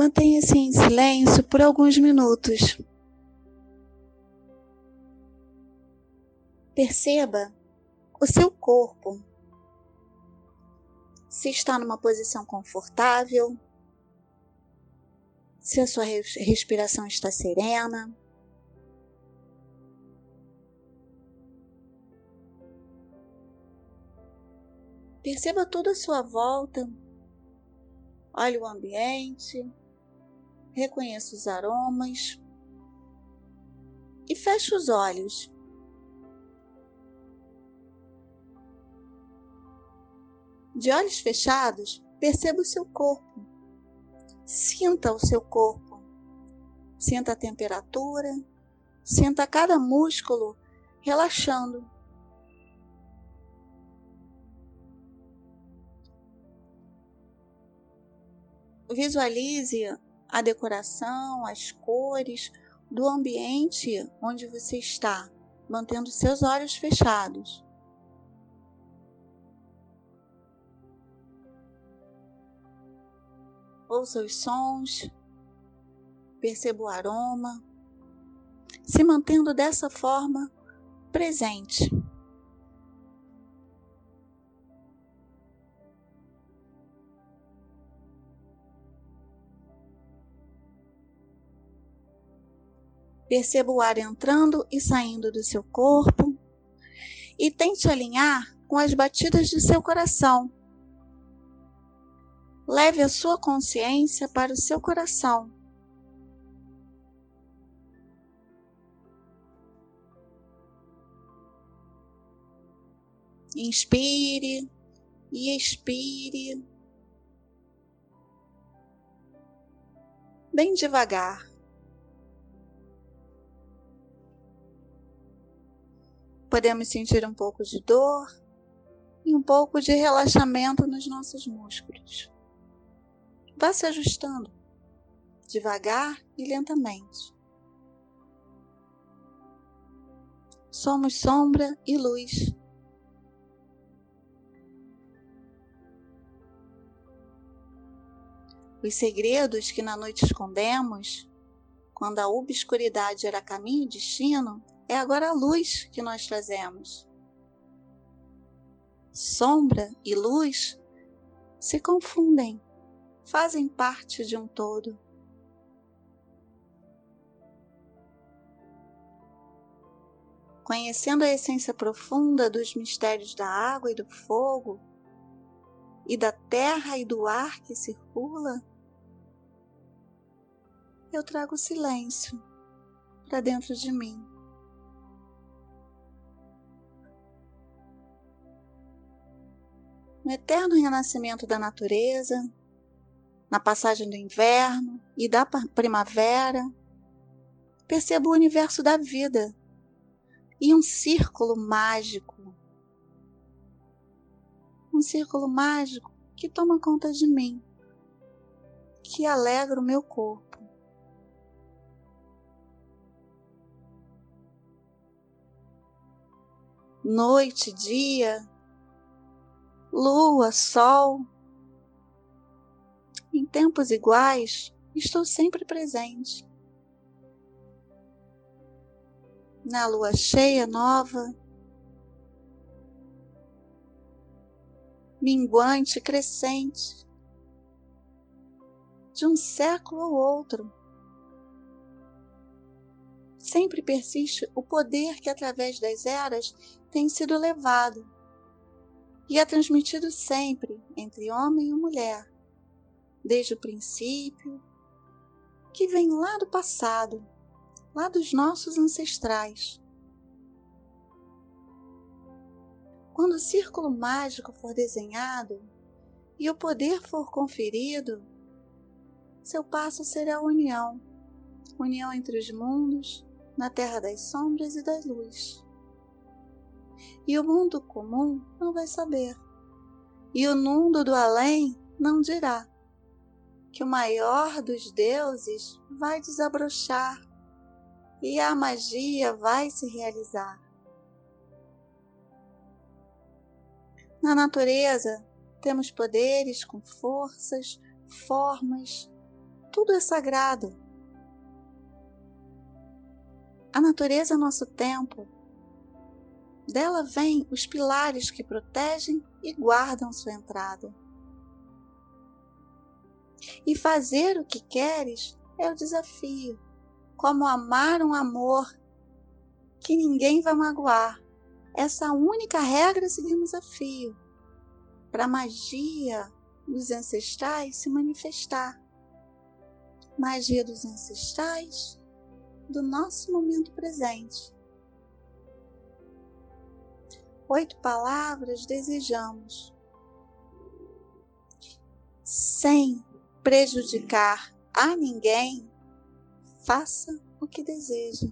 Mantenha-se em silêncio por alguns minutos. Perceba o seu corpo. Se está numa posição confortável, se a sua respiração está serena. Perceba toda a sua volta. Olhe o ambiente. Reconheça os aromas. E feche os olhos. De olhos fechados, perceba o seu corpo. Sinta o seu corpo. Sinta a temperatura. Sinta cada músculo relaxando. Visualize a decoração, as cores do ambiente onde você está, mantendo seus olhos fechados. Ouça os sons, perceba o aroma, se mantendo dessa forma presente. Perceba o ar entrando e saindo do seu corpo e tente alinhar com as batidas de seu coração. Leve a sua consciência para o seu coração. Inspire e expire. Bem devagar. Podemos sentir um pouco de dor e um pouco de relaxamento nos nossos músculos. Vá se ajustando, devagar e lentamente. Somos sombra e luz. Os segredos que na noite escondemos, quando a obscuridade era caminho e destino, é agora a luz que nós trazemos. Sombra e luz se confundem, fazem parte de um todo. Conhecendo a essência profunda dos mistérios da água e do fogo, e da terra e do ar que circula, eu trago silêncio para dentro de mim. No eterno renascimento da natureza, na passagem do inverno e da primavera, percebo o universo da vida e um círculo mágico. Um círculo mágico que toma conta de mim, que alegra o meu corpo. Noite, dia, lua, sol. Em tempos iguais, estou sempre presente. Na lua cheia nova, minguante, crescente, de um século ao outro. Sempre persiste o poder que, através das eras, tem sido levado e é transmitido sempre entre homem e mulher, desde o princípio, que vem lá do passado, lá dos nossos ancestrais. Quando o círculo mágico for desenhado e o poder for conferido, seu passo será a união união entre os mundos, na terra das sombras e das luzes e o mundo comum não vai saber. E o mundo do além não dirá que o maior dos deuses vai desabrochar e a magia vai se realizar. Na natureza, temos poderes com forças, formas, tudo é sagrado. A natureza é nosso templo. Dela vêm os pilares que protegem e guardam sua entrada. E fazer o que queres é o desafio, como amar um amor que ninguém vai magoar. Essa única regra seguimos a fio para a magia dos ancestrais se manifestar. Magia dos ancestrais do nosso momento presente. Oito palavras desejamos, sem prejudicar a ninguém, faça o que deseja.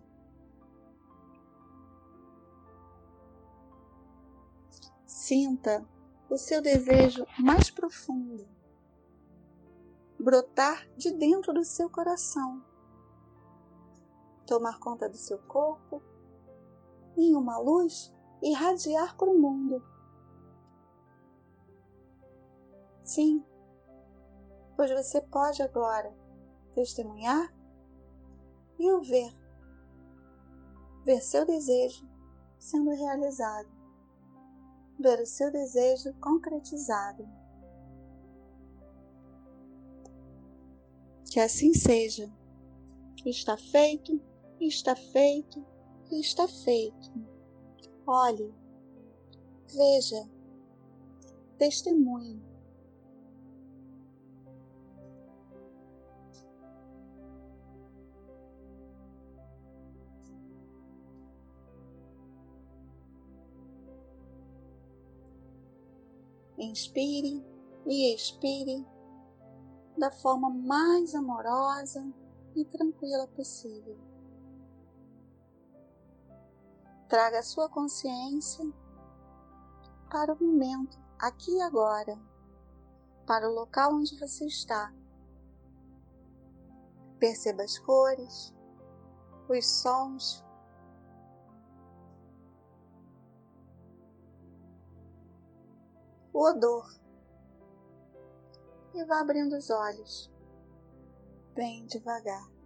Sinta o seu desejo mais profundo brotar de dentro do seu coração, tomar conta do seu corpo, em uma luz irradiar para o mundo. Sim, pois você pode agora testemunhar e o ver, ver seu desejo sendo realizado ver o seu desejo concretizado. Que assim seja. Está feito, está feito, está feito. Olhe, veja, testemunhe. Inspire e expire da forma mais amorosa e tranquila possível. Traga a sua consciência para o momento, aqui e agora, para o local onde você está. Perceba as cores, os sons o odor. E vá abrindo os olhos, bem devagar.